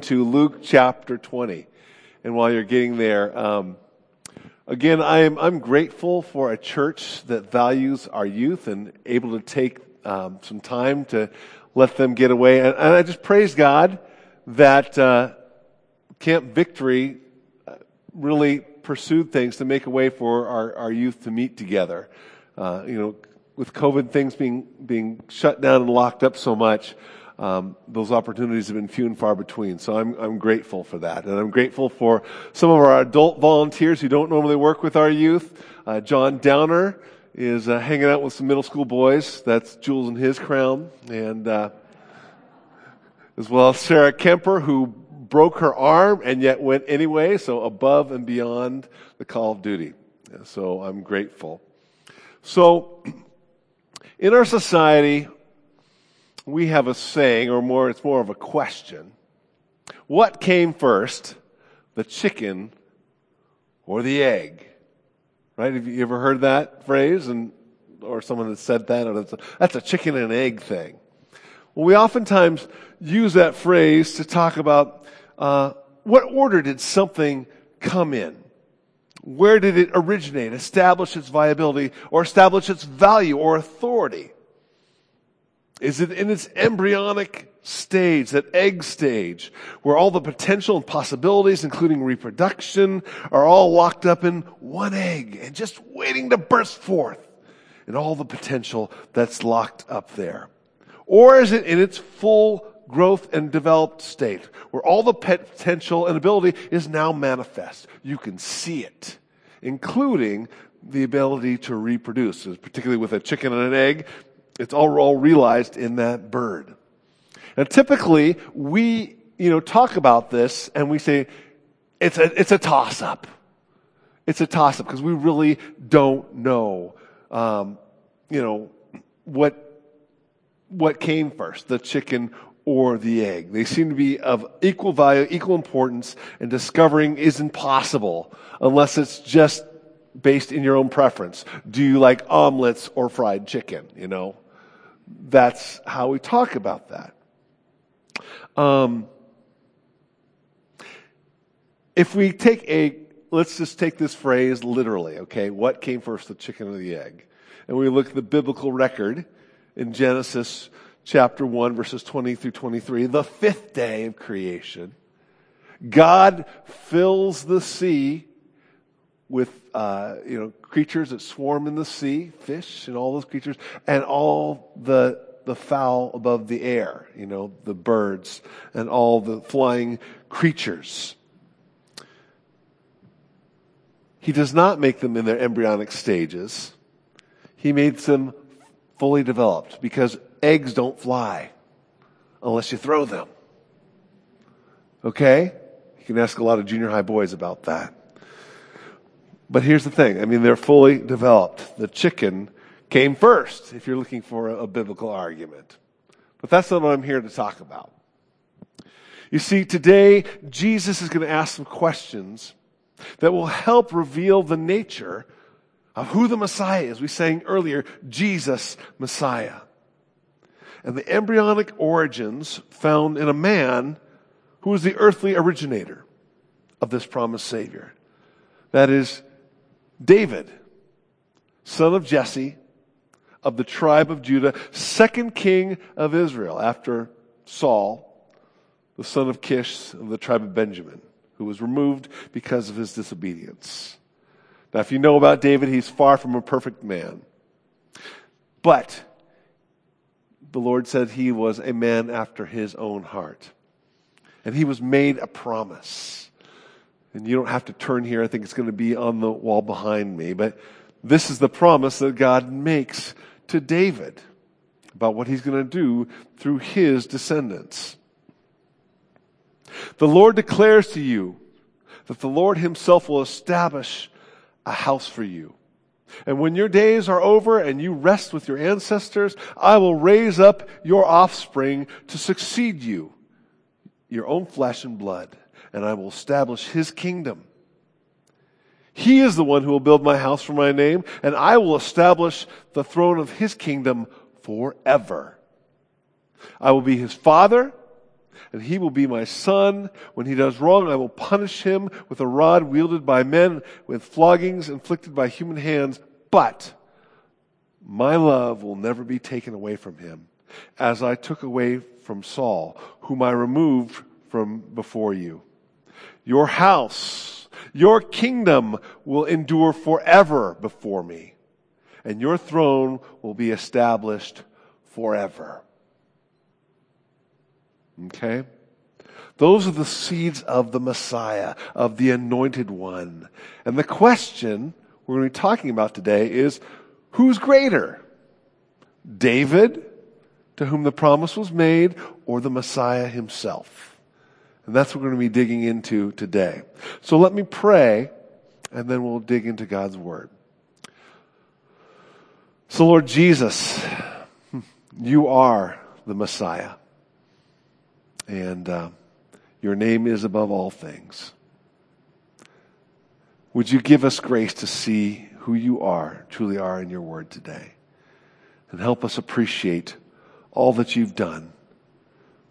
to Luke chapter 20. And while you're getting there, um, again, I am, I'm grateful for a church that values our youth and able to take um, some time to let them get away. And, and I just praise God that uh, Camp Victory uh, really pursued things to make a way for our, our youth to meet together. Uh, you know, with COVID things being, being shut down and locked up so much, um, those opportunities have been few and far between. So I'm, I'm grateful for that. And I'm grateful for some of our adult volunteers who don't normally work with our youth. Uh, John Downer is uh, hanging out with some middle school boys. That's Jules and his crown. And uh, as well as Sarah Kemper, who broke her arm and yet went anyway, so above and beyond the call of duty. So I'm grateful. So, in our society, we have a saying, or more, it's more of a question. What came first, the chicken or the egg? Right? Have you ever heard that phrase? And, or someone has said that, or that's a, that's a chicken and egg thing. Well, we oftentimes use that phrase to talk about uh, what order did something come in? Where did it originate, establish its viability, or establish its value or authority? Is it in its embryonic stage, that egg stage, where all the potential and possibilities, including reproduction, are all locked up in one egg and just waiting to burst forth? And all the potential that's locked up there. Or is it in its full growth and developed state, where all the potential and ability is now manifest? You can see it, including the ability to reproduce, particularly with a chicken and an egg. It's all, realized in that bird. And typically, we, you know, talk about this and we say, it's a, it's a toss up. It's a toss up because we really don't know, um, you know, what, what came first, the chicken or the egg. They seem to be of equal value, equal importance, and discovering is impossible unless it's just based in your own preference. Do you like omelets or fried chicken? You know? That's how we talk about that. Um, if we take a, let's just take this phrase literally, okay? What came first, the chicken or the egg? And we look at the biblical record in Genesis chapter 1, verses 20 through 23, the fifth day of creation. God fills the sea with uh, you know creatures that swarm in the sea, fish and all those creatures, and all the the fowl above the air, you know, the birds and all the flying creatures. He does not make them in their embryonic stages. He makes them fully developed because eggs don't fly unless you throw them. Okay? You can ask a lot of junior high boys about that. But here's the thing. I mean, they're fully developed. The chicken came first, if you're looking for a, a biblical argument. But that's not what I'm here to talk about. You see, today, Jesus is going to ask some questions that will help reveal the nature of who the Messiah is. We sang earlier, Jesus Messiah. And the embryonic origins found in a man who was the earthly originator of this promised Savior. That is David, son of Jesse, of the tribe of Judah, second king of Israel after Saul, the son of Kish of the tribe of Benjamin, who was removed because of his disobedience. Now, if you know about David, he's far from a perfect man. But the Lord said he was a man after his own heart. And he was made a promise. And you don't have to turn here. I think it's going to be on the wall behind me. But this is the promise that God makes to David about what he's going to do through his descendants. The Lord declares to you that the Lord himself will establish a house for you. And when your days are over and you rest with your ancestors, I will raise up your offspring to succeed you, your own flesh and blood and I will establish his kingdom. He is the one who will build my house for my name, and I will establish the throne of his kingdom forever. I will be his father, and he will be my son. When he does wrong, I will punish him with a rod wielded by men, with floggings inflicted by human hands. But my love will never be taken away from him, as I took away from Saul, whom I removed from before you. Your house, your kingdom will endure forever before me, and your throne will be established forever. Okay? Those are the seeds of the Messiah, of the anointed one. And the question we're going to be talking about today is who's greater? David, to whom the promise was made, or the Messiah himself? And that's what we're going to be digging into today. So let me pray, and then we'll dig into God's Word. So, Lord Jesus, you are the Messiah. And uh, your name is above all things. Would you give us grace to see who you are, truly are in your word today? And help us appreciate all that you've done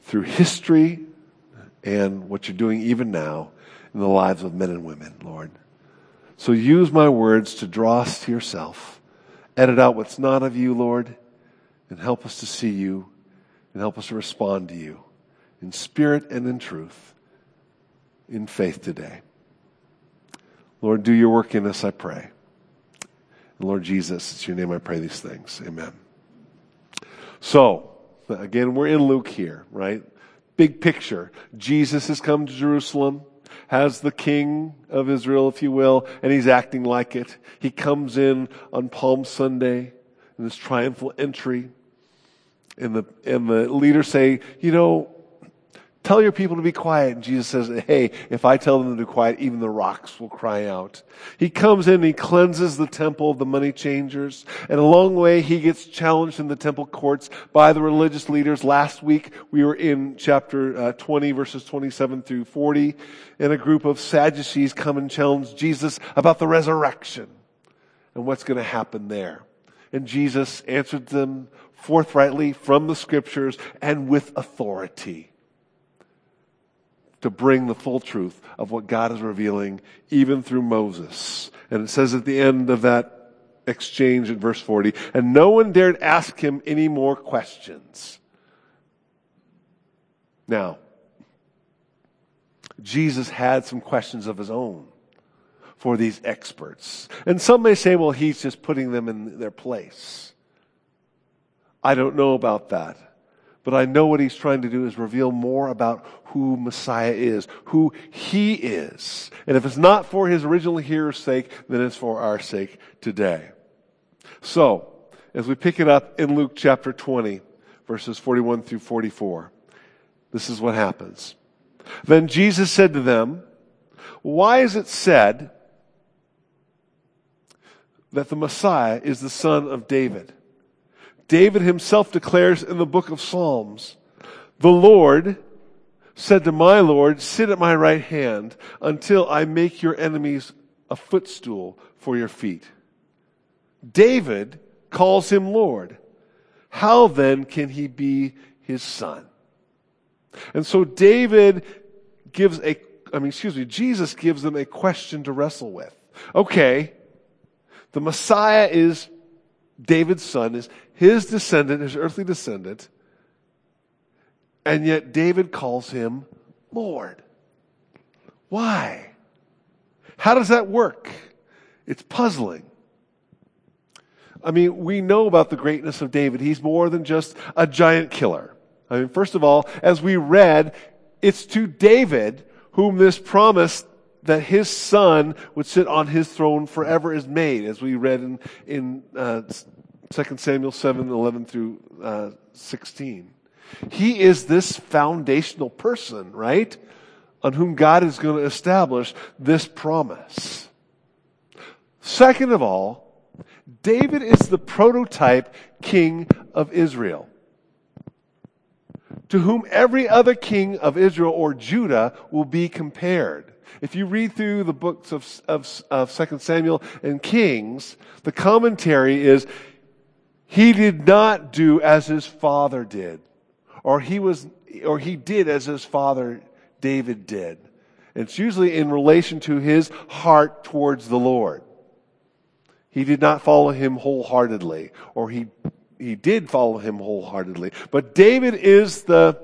through history and what you're doing even now in the lives of men and women, Lord. So use my words to draw us to yourself. Edit out what's not of you, Lord, and help us to see you and help us to respond to you in spirit and in truth, in faith today. Lord, do your work in us, I pray. And Lord Jesus, it's your name I pray these things. Amen. So, again, we're in Luke here, right? Big picture. Jesus has come to Jerusalem, has the king of Israel, if you will, and he's acting like it. He comes in on Palm Sunday in this triumphal entry. And the, and the leaders say, you know, Tell your people to be quiet. And Jesus says, Hey, if I tell them to be quiet, even the rocks will cry out. He comes in, he cleanses the temple of the money changers. And along the way, he gets challenged in the temple courts by the religious leaders. Last week, we were in chapter uh, 20, verses 27 through 40. And a group of Sadducees come and challenge Jesus about the resurrection and what's going to happen there. And Jesus answered them forthrightly from the scriptures and with authority to bring the full truth of what God is revealing, even through Moses. And it says at the end of that exchange in verse 40, and no one dared ask him any more questions. Now, Jesus had some questions of his own for these experts. And some may say, well, he's just putting them in their place. I don't know about that. But I know what he's trying to do is reveal more about who Messiah is, who he is. And if it's not for his original hearer's sake, then it's for our sake today. So, as we pick it up in Luke chapter 20, verses 41 through 44, this is what happens. Then Jesus said to them, Why is it said that the Messiah is the son of David? David himself declares in the book of Psalms, the Lord said to my Lord, sit at my right hand until I make your enemies a footstool for your feet. David calls him Lord. How then can he be his son? And so David gives a, I mean, excuse me, Jesus gives them a question to wrestle with. Okay, the Messiah is David's son, is his descendant, his earthly descendant, and yet David calls him Lord. Why? How does that work? It's puzzling. I mean, we know about the greatness of David. He's more than just a giant killer. I mean, first of all, as we read, it's to David whom this promise that his son would sit on his throne forever is made, as we read in, in uh, 2 Samuel 7 11 through uh, 16. He is this foundational person, right? On whom God is going to establish this promise. Second of all, David is the prototype king of Israel, to whom every other king of Israel or Judah will be compared. If you read through the books of, of, of 2 Samuel and Kings, the commentary is he did not do as his father did. Or he was, or he did as his father David did. It's usually in relation to his heart towards the Lord. He did not follow him wholeheartedly, or he, he did follow him wholeheartedly. But David is the,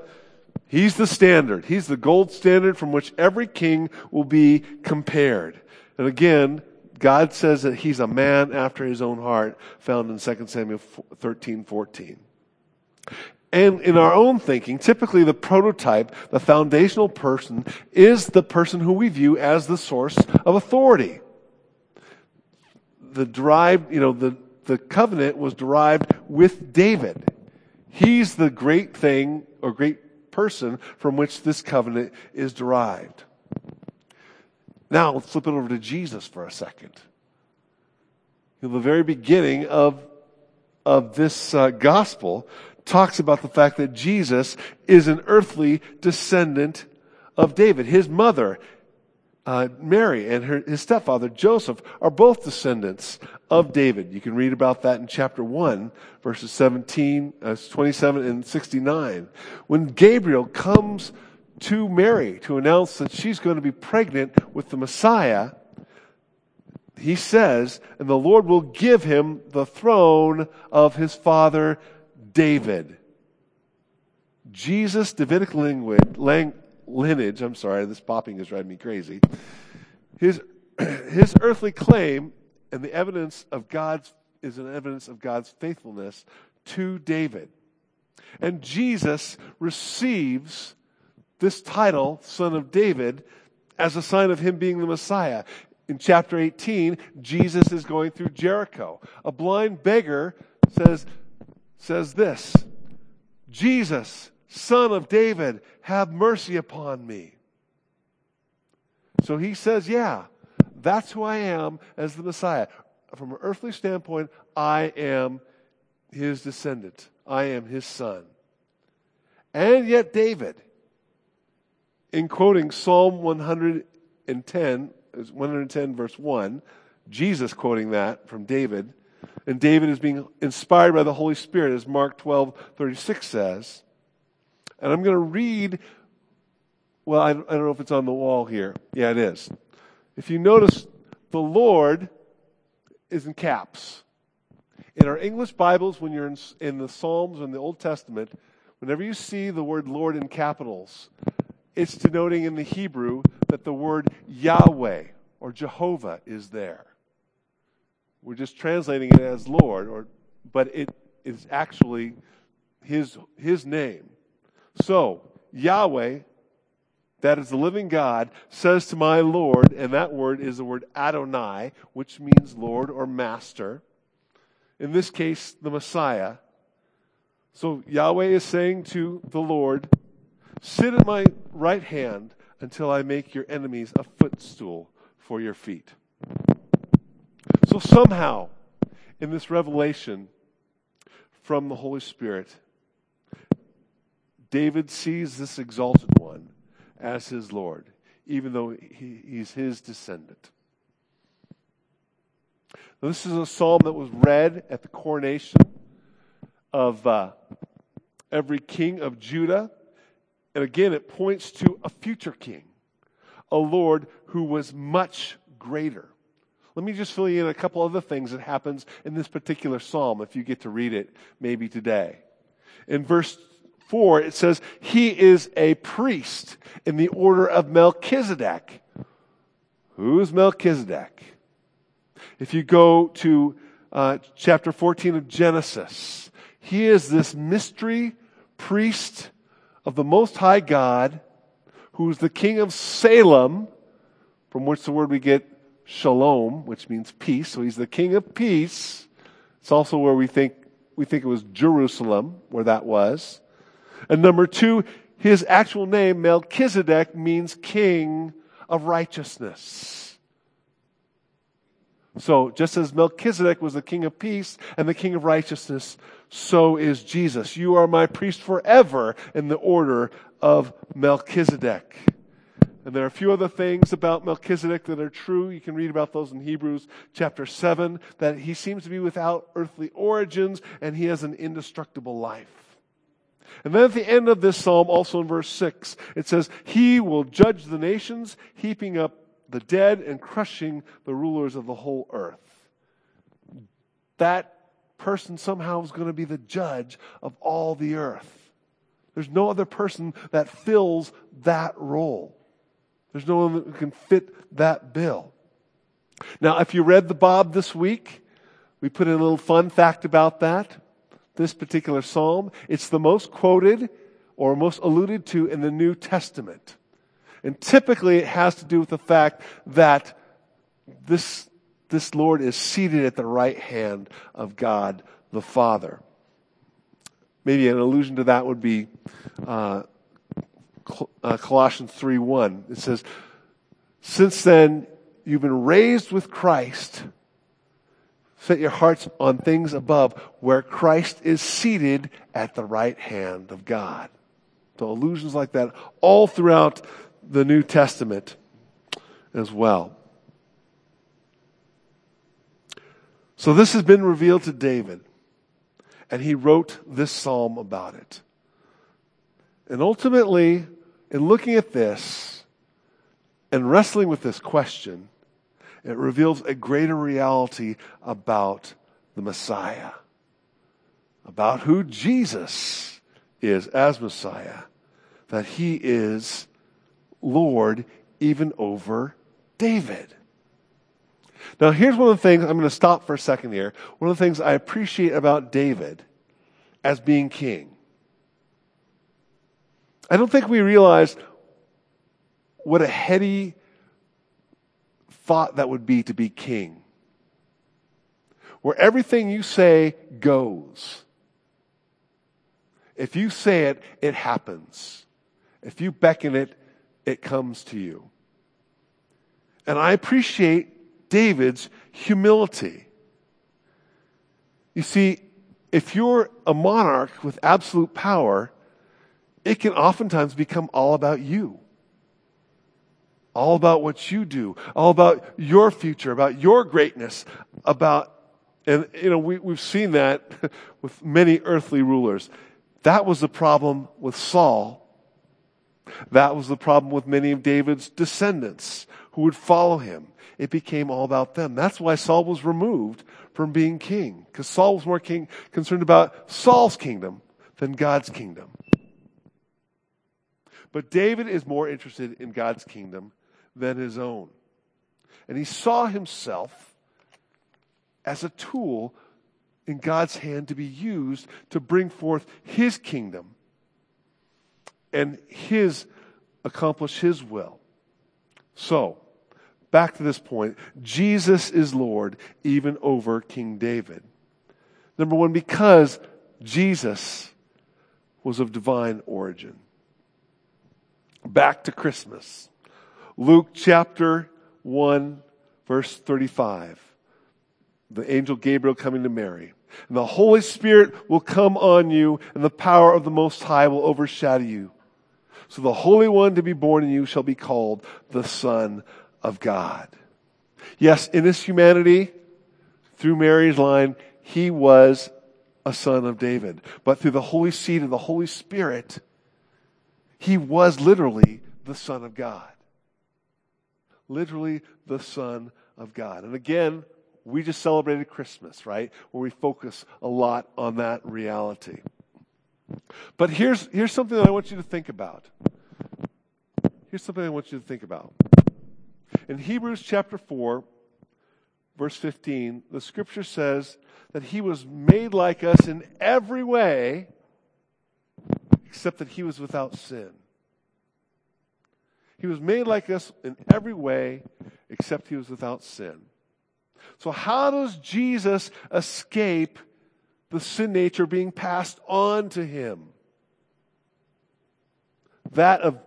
he's the standard. He's the gold standard from which every king will be compared. And again, God says that he's a man after his own heart, found in 2 Samuel 13, 14. And in our own thinking, typically the prototype, the foundational person, is the person who we view as the source of authority. The derived, you know, the, the covenant was derived with David. He's the great thing or great person from which this covenant is derived. Now let's flip it over to Jesus for a second. The very beginning of, of this uh, gospel talks about the fact that Jesus is an earthly descendant of David. His mother, uh, Mary, and her, his stepfather, Joseph, are both descendants of David. You can read about that in chapter 1, verses 17, uh, 27 and 69. When Gabriel comes to Mary to announce that she's going to be pregnant with the Messiah, he says, and the Lord will give him the throne of his father David. Jesus, Davidic lineage, I'm sorry, this popping is driving me crazy. His, his earthly claim and the evidence of God's is an evidence of God's faithfulness to David. And Jesus receives this title, Son of David, as a sign of him being the Messiah. In chapter 18, Jesus is going through Jericho. A blind beggar says, says this Jesus, son of David, have mercy upon me. So he says, Yeah, that's who I am as the Messiah. From an earthly standpoint, I am his descendant, I am his son. And yet, David, in quoting Psalm 110, 110 verse 1, Jesus quoting that from David, and David is being inspired by the Holy Spirit, as Mark 12, 36 says. And I'm going to read, well, I, don't know if it's on the wall here. Yeah, it is. If you notice, the Lord is in caps. In our English Bibles, when you're in, in the Psalms or in the Old Testament, whenever you see the word Lord in capitals, it's denoting in the Hebrew that the word Yahweh or Jehovah is there. We're just translating it as Lord, or, but it is actually his, his name. So, Yahweh, that is the living God, says to my Lord, and that word is the word Adonai, which means Lord or Master. In this case, the Messiah. So Yahweh is saying to the Lord, Sit at my right hand until I make your enemies a footstool for your feet. So somehow, in this revelation from the Holy Spirit, David sees this exalted one as his Lord, even though he, he's his descendant. Now, this is a psalm that was read at the coronation of uh, every king of Judah and again, it points to a future king, a Lord who was much greater. Let me just fill you in a couple other things that happens in this particular psalm if you get to read it maybe today. In verse 4, it says, He is a priest in the order of Melchizedek. Who is Melchizedek? If you go to uh, chapter 14 of Genesis, he is this mystery priest of the Most High God, who is the King of Salem, from which the word we get shalom, which means peace. So he's the King of peace. It's also where we think, we think it was Jerusalem, where that was. And number two, his actual name, Melchizedek, means King of righteousness. So, just as Melchizedek was the king of peace and the king of righteousness, so is Jesus. You are my priest forever in the order of Melchizedek. And there are a few other things about Melchizedek that are true. You can read about those in Hebrews chapter 7, that he seems to be without earthly origins and he has an indestructible life. And then at the end of this psalm, also in verse 6, it says, He will judge the nations, heaping up the dead and crushing the rulers of the whole earth. That person somehow is going to be the judge of all the earth. There's no other person that fills that role. There's no one who can fit that bill. Now, if you read the Bob this week, we put in a little fun fact about that. This particular psalm, it's the most quoted or most alluded to in the New Testament. And typically it has to do with the fact that this, this Lord is seated at the right hand of God the Father. Maybe an allusion to that would be uh, uh, Colossians 3 1. It says, Since then you've been raised with Christ. Set your hearts on things above where Christ is seated at the right hand of God. So allusions like that all throughout the New Testament as well. So this has been revealed to David, and he wrote this psalm about it. And ultimately, in looking at this and wrestling with this question, it reveals a greater reality about the Messiah, about who Jesus is as Messiah, that he is Lord even over David. Now, here's one of the things, I'm going to stop for a second here. One of the things I appreciate about David as being king. I don't think we realize what a heady thought that would be to be king. Where everything you say goes. If you say it, it happens. If you beckon it, it comes to you. And I appreciate David's humility. You see, if you're a monarch with absolute power, it can oftentimes become all about you all about what you do, all about your future, about your greatness, about, and you know, we, we've seen that with many earthly rulers. That was the problem with Saul. That was the problem with many of David's descendants who would follow him. It became all about them. That's why Saul was removed from being king, because Saul was more king, concerned about Saul's kingdom than God's kingdom. But David is more interested in God's kingdom than his own. And he saw himself as a tool in God's hand to be used to bring forth his kingdom and his accomplish his will. So, back to this point, Jesus is Lord even over King David. Number one, because Jesus was of divine origin. Back to Christmas. Luke chapter 1, verse 35. The angel Gabriel coming to Mary. And the Holy Spirit will come on you, and the power of the Most High will overshadow you. So the Holy One to be born in you shall be called the Son of God. Yes, in his humanity, through Mary's line, he was a son of David. But through the Holy Seed of the Holy Spirit, he was literally the Son of God literally the Son of God. And again, we just celebrated Christmas, right? Where we focus a lot on that reality. But here's, here's something that I want you to think about. Here's something I want you to think about. In Hebrews chapter 4, verse 15, the scripture says that he was made like us in every way, except that he was without sin. He was made like us in every way, except he was without sin. So, how does Jesus escape the sin nature being passed on to him? That of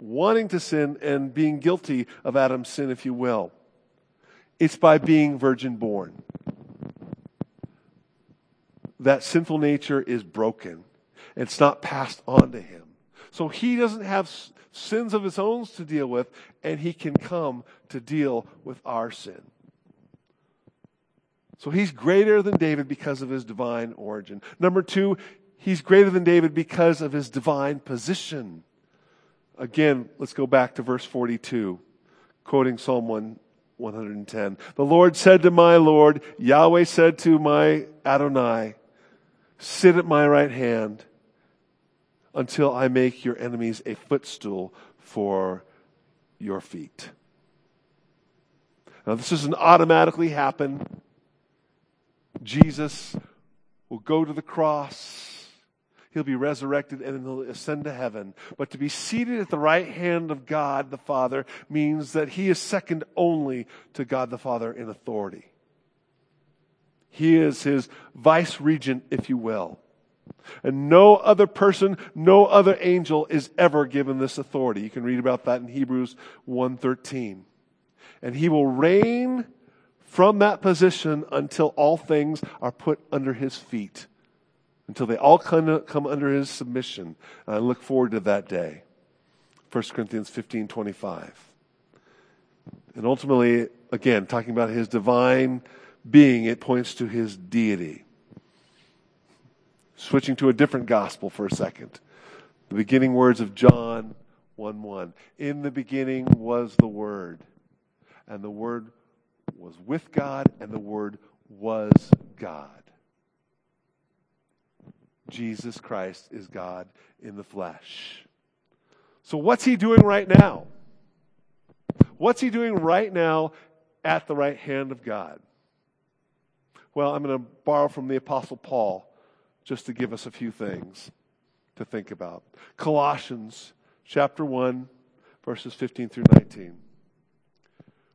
wanting to sin and being guilty of Adam's sin, if you will. It's by being virgin born. That sinful nature is broken. It's not passed on to him. So he doesn't have sins of his own to deal with, and he can come to deal with our sin. So he's greater than David because of his divine origin. Number two, He's greater than David because of his divine position. Again, let's go back to verse 42, quoting Psalm 1, 110. The Lord said to my Lord, Yahweh said to my Adonai, Sit at my right hand until I make your enemies a footstool for your feet. Now, this doesn't automatically happen. Jesus will go to the cross. He'll be resurrected and then he'll ascend to heaven. But to be seated at the right hand of God the Father means that he is second only to God the Father in authority. He is his vice regent, if you will. And no other person, no other angel is ever given this authority. You can read about that in Hebrews 1:13. And he will reign from that position until all things are put under his feet. Until they all come, under his submission. And I look forward to that day. 1 Corinthians 15:25. And ultimately, again, talking about his divine being, it points to his deity. Switching to a different gospel for a second. The beginning words of John 1 1. In the beginning was the Word, and the Word was with God, and the Word was God. Jesus Christ is God in the flesh. So, what's he doing right now? What's he doing right now at the right hand of God? Well, I'm going to borrow from the Apostle Paul just to give us a few things to think about. Colossians chapter 1, verses 15 through 19.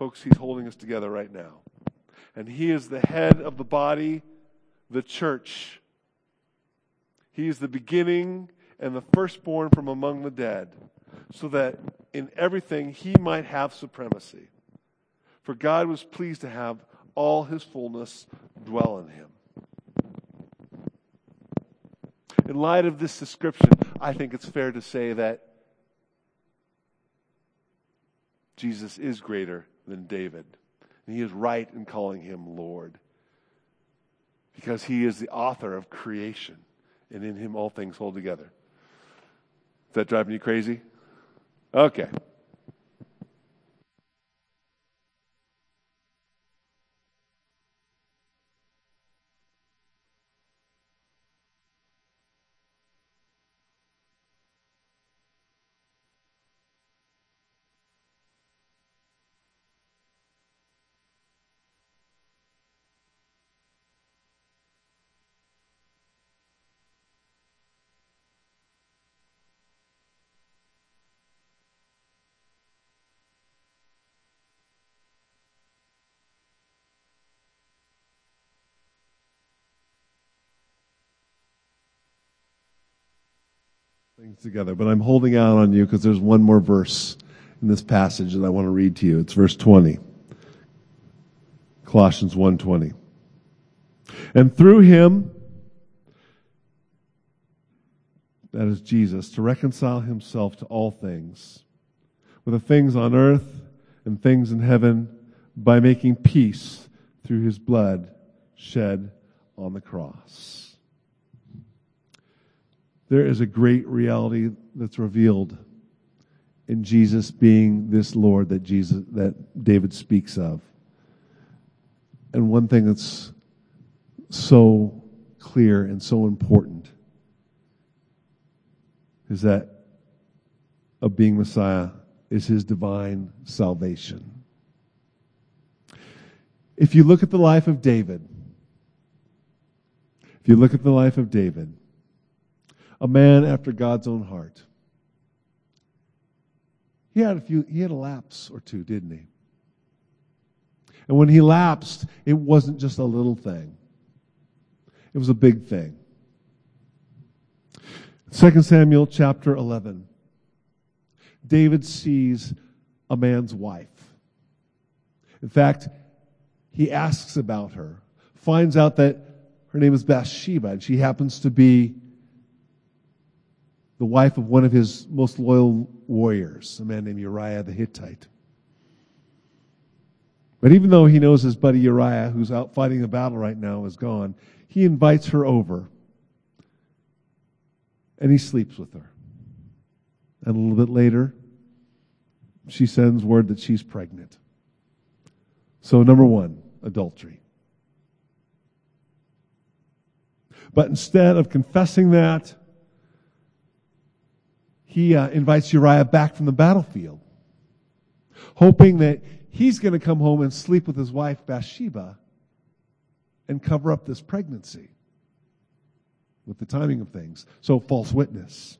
Folks, he's holding us together right now. And he is the head of the body, the church. He is the beginning and the firstborn from among the dead, so that in everything he might have supremacy. For God was pleased to have all his fullness dwell in him. In light of this description, I think it's fair to say that Jesus is greater than David. And he is right in calling him Lord. Because he is the author of creation, and in him all things hold together. Is that driving you crazy? Okay. Things together, but I'm holding out on you because there's one more verse in this passage that I want to read to you. It's verse 20. Colossians 1:20. And through him that is Jesus to reconcile himself to all things whether things on earth and things in heaven by making peace through his blood shed on the cross there is a great reality that's revealed in Jesus being this Lord that Jesus that David speaks of. And one thing that's so clear and so important is that of being Messiah is his divine salvation. If you look at the life of David, if you look at the life of David, a man after God's own heart. He had a few, he had a lapse or two, didn't he? And when he lapsed, it wasn't just a little thing. It was a big thing. 2 Samuel chapter 11. David sees a man's wife. In fact, he asks about her, finds out that her name is Bathsheba, and she happens to be the wife of one of his most loyal warriors, a man named Uriah the Hittite. But even though he knows his buddy Uriah, who's out fighting a battle right now, is gone, he invites her over and he sleeps with her. And a little bit later, she sends word that she's pregnant. So, number one, adultery. But instead of confessing that, he uh, invites Uriah back from the battlefield, hoping that he's going to come home and sleep with his wife Bathsheba and cover up this pregnancy with the timing of things. So, false witness.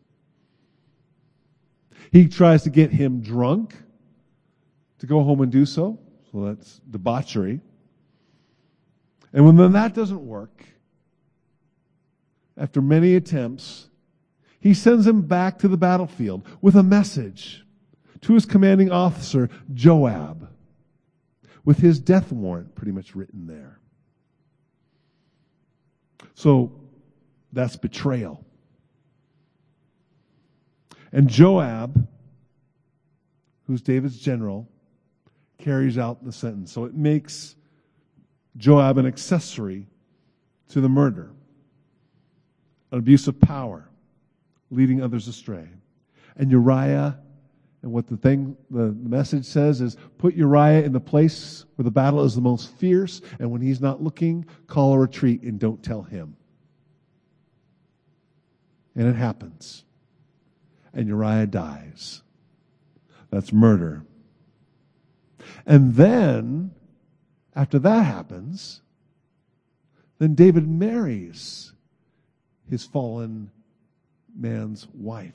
He tries to get him drunk to go home and do so. So that's debauchery. And when that doesn't work, after many attempts, he sends him back to the battlefield with a message to his commanding officer, Joab, with his death warrant pretty much written there. So that's betrayal. And Joab, who's David's general, carries out the sentence. So it makes Joab an accessory to the murder, an abuse of power, leading others astray. And Uriah, and what the thing, the message says is put Uriah in the place where the battle is the most fierce, and when he's not looking, call a retreat and don't tell him. And it happens. And Uriah dies. That's murder. And then, after that happens, then David marries his fallen man's wife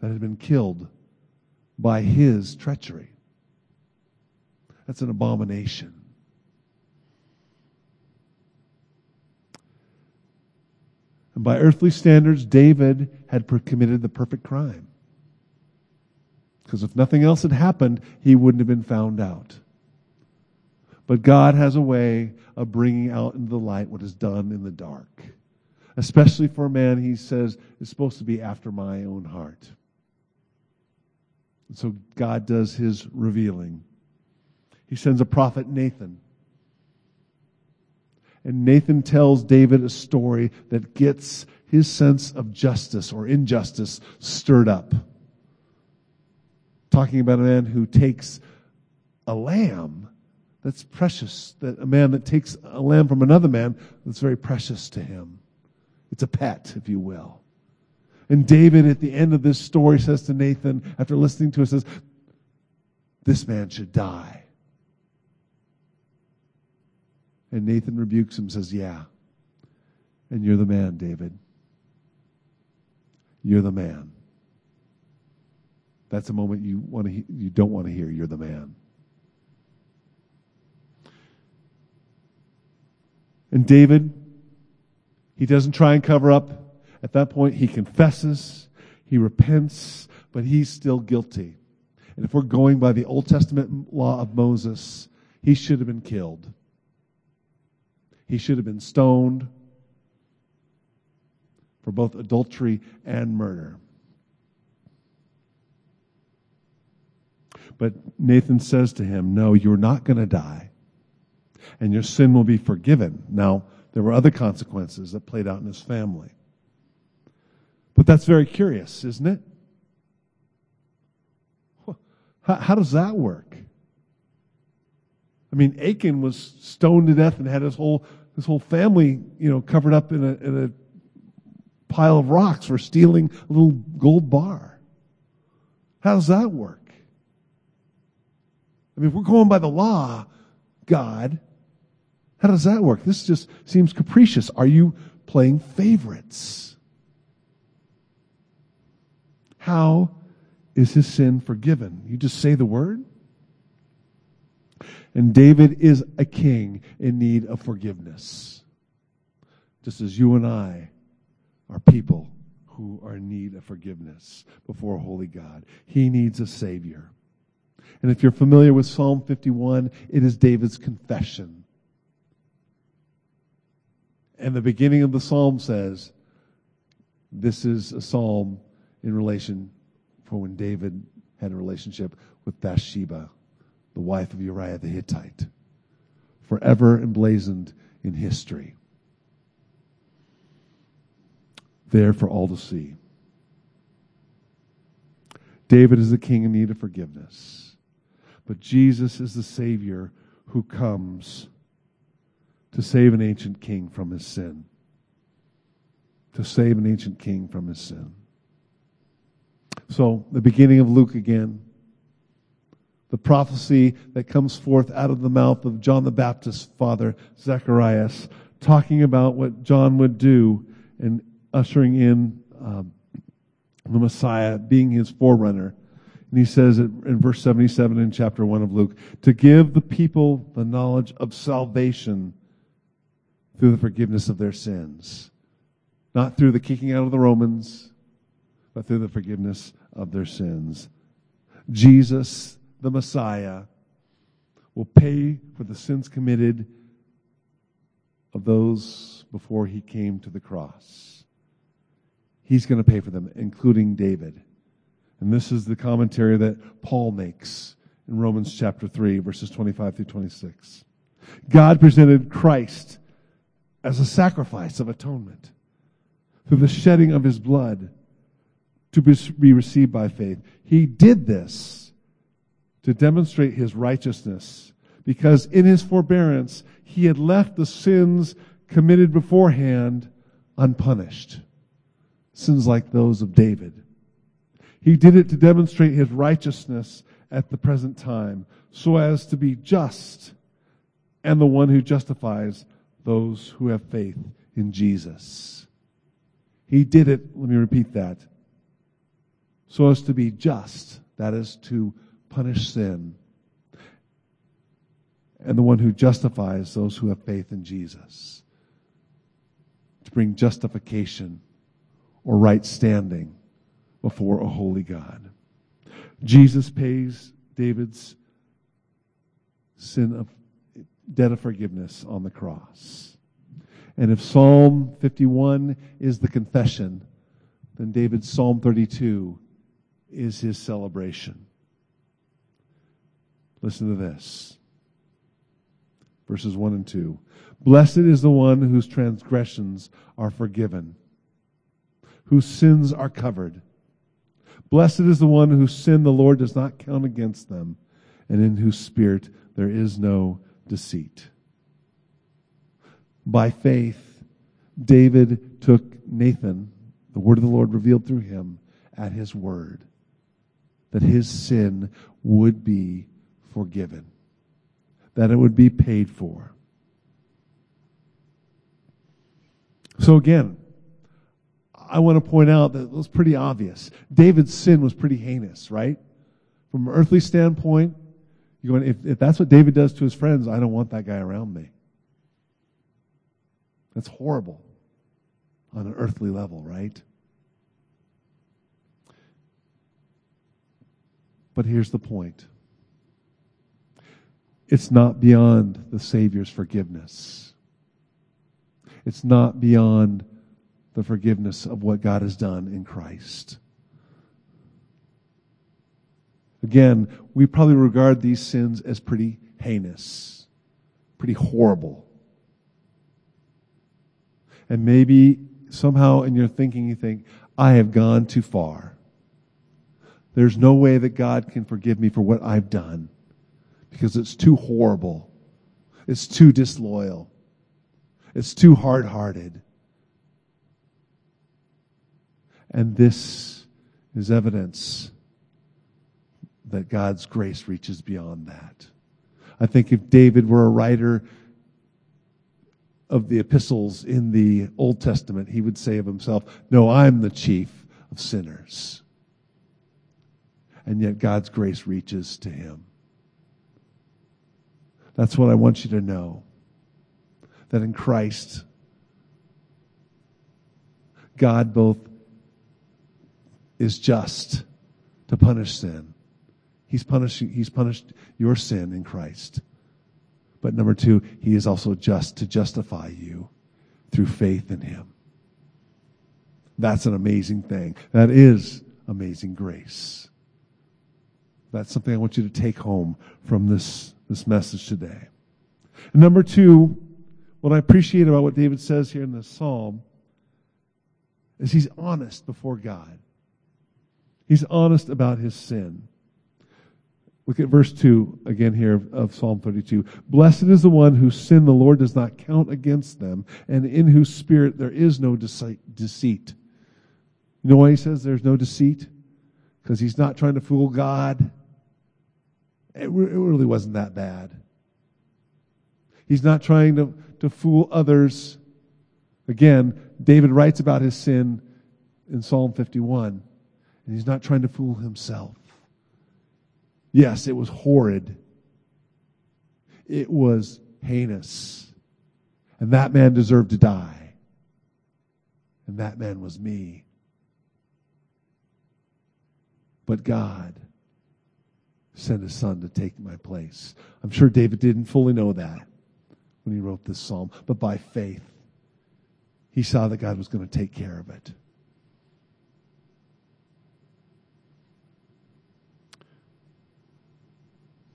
that had been killed by his treachery. That's an abomination. And by earthly standards, David had committed the perfect crime. Because if nothing else had happened, he wouldn't have been found out. But God has a way of bringing out into the light what is done in the dark, especially for a man he says is supposed to be after my own heart. And so God does his revealing. He sends a prophet, Nathan. And Nathan tells David a story that gets his sense of justice or injustice stirred up talking about a man who takes a lamb that's precious, that a man that takes a lamb from another man that's very precious to him. It's a pet, if you will. And David, at the end of this story, says to Nathan, after listening to it, says, This man should die. And Nathan rebukes him, says, Yeah. And you're the man, David. You're the man. That's a moment you want to you don't want to hear. You're the man. And David, he doesn't try and cover up. At that point, he confesses, he repents, but he's still guilty. And if we're going by the Old Testament law of Moses, he should have been killed. He should have been stoned for both adultery and murder. But Nathan says to him, No, you're not going to die, and your sin will be forgiven. Now, there were other consequences that played out in his family. But that's very curious, isn't it? How, how does that work? I mean, Achan was stoned to death and had his whole his whole family, you know, covered up in a, in a pile of rocks for stealing a little gold bar. How does that work? I mean, if we're going by the law, God, how does that work? This just seems capricious. Are you playing favorites? How is his sin forgiven? You just say the word? And David is a king in need of forgiveness, just as you and I are people who are in need of forgiveness before a holy God. He needs a Savior. And if you're familiar with Psalm 51, it is David's confession. And the beginning of the psalm says, this is a psalm in relation for when David had a relationship with Bathsheba, the wife of Uriah the Hittite, forever emblazoned in history. There for all to see. David is the king in need of forgiveness, but Jesus is the Savior who comes to save an ancient king from his sin. To save an ancient king from his sin. So, the beginning of Luke again. The prophecy that comes forth out of the mouth of John the Baptist's father, Zacharias, talking about what John would do and ushering in um, the Messiah, being his forerunner. And he says in verse 77 in chapter 1 of Luke, to give the people the knowledge of salvation through the forgiveness of their sins. Not through the kicking out of the Romans, but through the forgiveness of their sins. Jesus, the Messiah, will pay for the sins committed of those before he came to the cross. He's going to pay for them, including David. And this is the commentary that Paul makes in Romans chapter 3, verses 25 through 26. God presented Christ as a sacrifice of atonement through the shedding of his blood to be received by faith. He did this to demonstrate his righteousness because in his forbearance he had left the sins committed beforehand unpunished. Sins like those of David. He did it to demonstrate his righteousness at the present time so as to be just and the one who justifies those who have faith in Jesus. He did it, let me repeat that, so as to be just, that is, to punish sin, and the one who justifies those who have faith in Jesus, to bring justification or right standing before a holy God. Jesus pays David's sin of debt of forgiveness on the cross. And if Psalm 51 is the confession, then David's Psalm 32 is his celebration. Listen to this. Verses 1 and 2. Blessed is the one whose transgressions are forgiven, whose sins are covered. Blessed is the one whose sin the Lord does not count against them, and in whose spirit there is no deceit. By faith, David took Nathan, the word of the Lord revealed through him, at his word, that his sin would be forgiven, that it would be paid for. So again, I want to point out that it was pretty obvious. David's sin was pretty heinous, right? From an earthly standpoint, you going, if, if that's what David does to his friends, I don't want that guy around me. That's horrible on an earthly level, right? But here's the point it's not beyond the Savior's forgiveness, it's not beyond the forgiveness of what God has done in Christ. Again, we probably regard these sins as pretty heinous, pretty horrible. And maybe somehow in your thinking you think, I have gone too far. There's no way that God can forgive me for what I've done because it's too horrible. It's too disloyal. It's too hard hearted. And this is evidence that God's grace reaches beyond that. I think if David were a writer of the epistles in the Old Testament, he would say of himself, No, I'm the chief of sinners. And yet God's grace reaches to him. That's what I want you to know. That in Christ, God both is just to punish sin. He's punishing, he's punished your sin in Christ. But number two, he is also just to justify you through faith in him. That's an amazing thing. That is amazing grace. That's something I want you to take home from this, this message today. And number two, what I appreciate about what David says here in this psalm is he's honest before God. He's honest about his sin. Look at verse 2 again here of, of, Psalm 32. Blessed is the one whose sin the Lord does not count against them, and in whose spirit there is no deceit. You know why he says there's no deceit? Because he's not trying to fool God. It, really wasn't that bad. He's not trying to, to fool others. Again, David writes about his sin in Psalm 51, and he's not trying to fool himself. Yes, it was horrid. It was heinous. And that man deserved to die. And that man was me. But God sent his son to take my place. I'm sure David didn't fully know that when he wrote this psalm, but by faith, he saw that God was going to take care of it.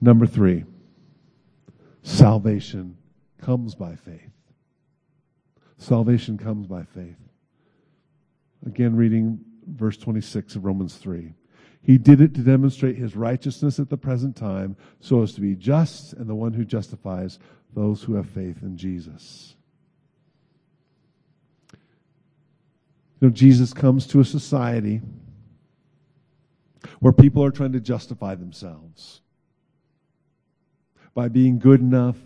Number three, salvation comes by faith. Salvation comes by faith. Again, reading verse 26 of Romans 3. He did it to demonstrate his righteousness at the present time, so as to be just and the one who justifies those who have faith in Jesus. You know, Jesus comes to a society where people are trying to justify themselves by being good enough,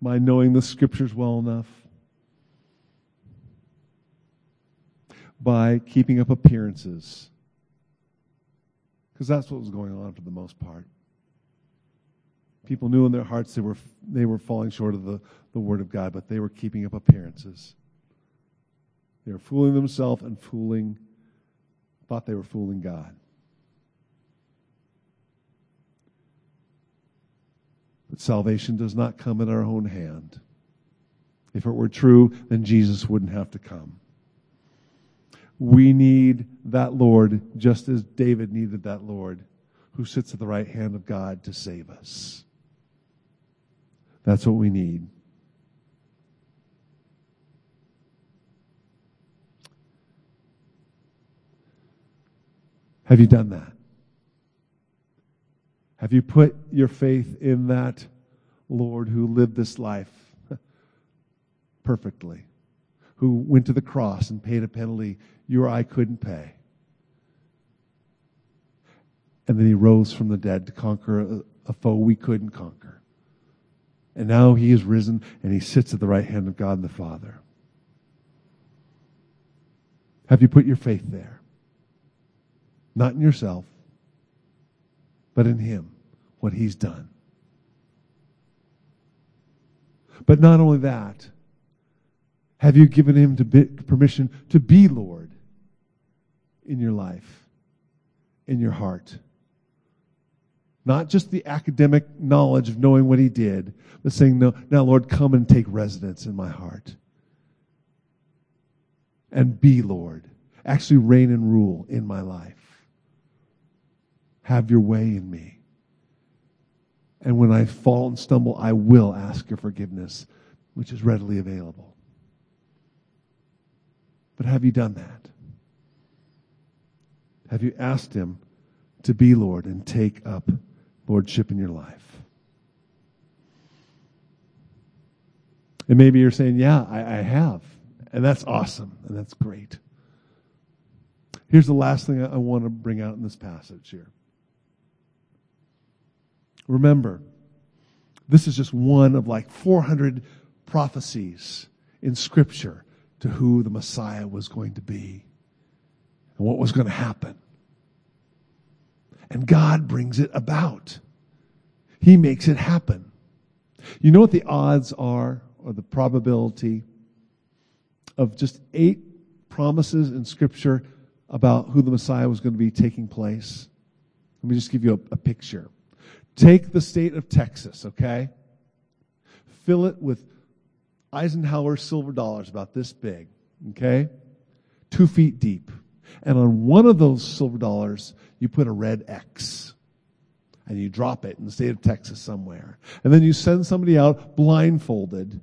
by knowing the scriptures well enough, by keeping up appearances. Because that's what was going on for the most part. People knew in their hearts they were, they were falling short of the, the Word of God, but they were keeping up appearances. They were fooling themselves and fooling, thought they were fooling God. Salvation does not come in our own hand. If it were true, then Jesus wouldn't have to come. We need that Lord just as David needed that Lord who sits at the right hand of God to save us. That's what we need. Have you done that? Have you put your faith in that Lord who lived this life perfectly, who went to the cross and paid a penalty you or I couldn't pay? And then he rose from the dead to conquer a, a foe we couldn't conquer. And now he is risen and he sits at the right hand of God the Father. Have you put your faith there? Not in yourself, but in him, what he's done. But not only that, have you given him to be, permission to be Lord in your life, in your heart? Not just the academic knowledge of knowing what he did, but saying, no, now, Lord, come and take residence in my heart. And be Lord. Actually reign and rule in my life. Have your way in me. And when I fall and stumble, I will ask your forgiveness, which is readily available. But have you done that? Have you asked him to be Lord and take up lordship in your life? And maybe you're saying, Yeah, I, I have. And that's awesome. And that's great. Here's the last thing I want to bring out in this passage here. Remember, this is just one of like 400 prophecies in Scripture to who the Messiah was going to be and what was going to happen. And God brings it about. He makes it happen. You know what the odds are, or the probability of just eight promises in Scripture about who the Messiah was going to be taking place. Let me just give you a, a picture. Take the state of Texas, okay? Fill it with Eisenhower silver dollars about this big, okay? Two feet deep. And on one of those silver dollars, you put a red X. And you drop it in the state of Texas somewhere. And then you send somebody out blindfolded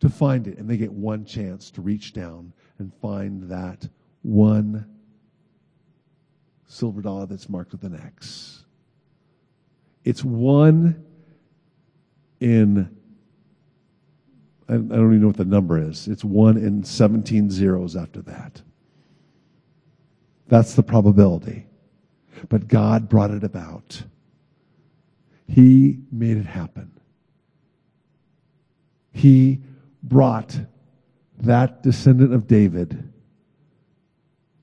to find it. And they get one chance to reach down and find that one silver dollar that's marked with an X. It's one in I, don't even know what the number is. It's one in 17 zeros after that. That's the probability. But God brought it about. He made it happen. He brought that descendant of David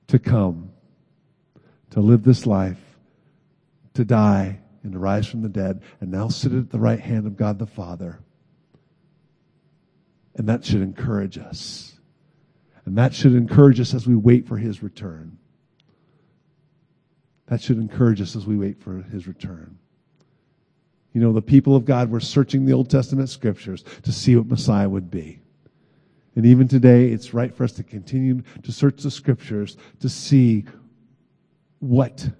to come, to live this life, to die, and to rise from the dead, and now sit at the right hand of God the Father and that should encourage us. And that should encourage us as we wait for his return. That should encourage us as we wait for his return. You know, the people of God were searching the Old Testament scriptures to see what Messiah would be. And even today, it's right for us to continue to search the scriptures to see what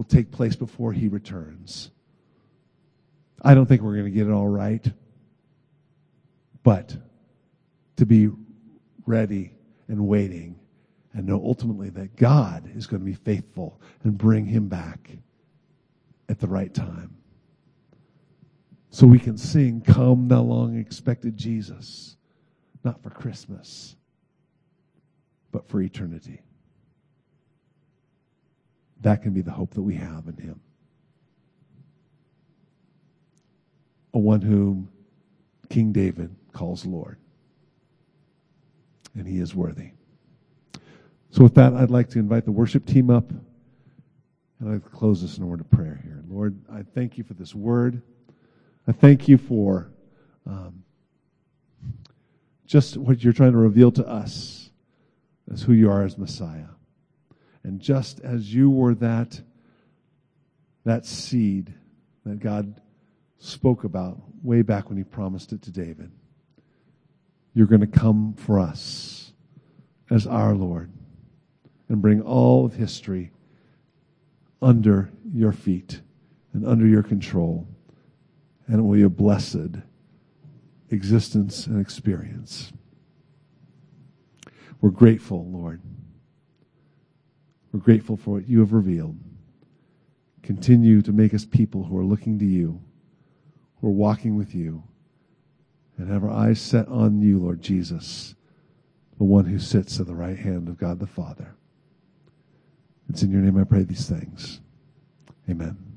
will take place before he returns. I don't think we're going to get it all right, but to be ready and waiting and know ultimately that God is going to be faithful and bring him back at the right time. So we can sing, Come, thou long expected Jesus, not for Christmas, but for eternity. That can be the hope that we have in him. A one whom King David calls Lord and he is worthy. So, with that, I'd like to invite the worship team up, and I'd like close this in a word of prayer here. Lord, I thank you for this word. I thank you for um, just what you're trying to reveal to us as who you are as Messiah. And just as you were that, that seed that God spoke about way back when he promised it to David, you're going to come for us as our Lord and bring all of history under your feet and under your control. And it will be a blessed existence and experience. We're grateful, Lord. We're grateful for what you have revealed. Continue to make us people who are looking to you, who are walking with you and have our eyes set on you, Lord Jesus, the one who sits at the right hand of God the Father. It's in your name I pray these things. Amen.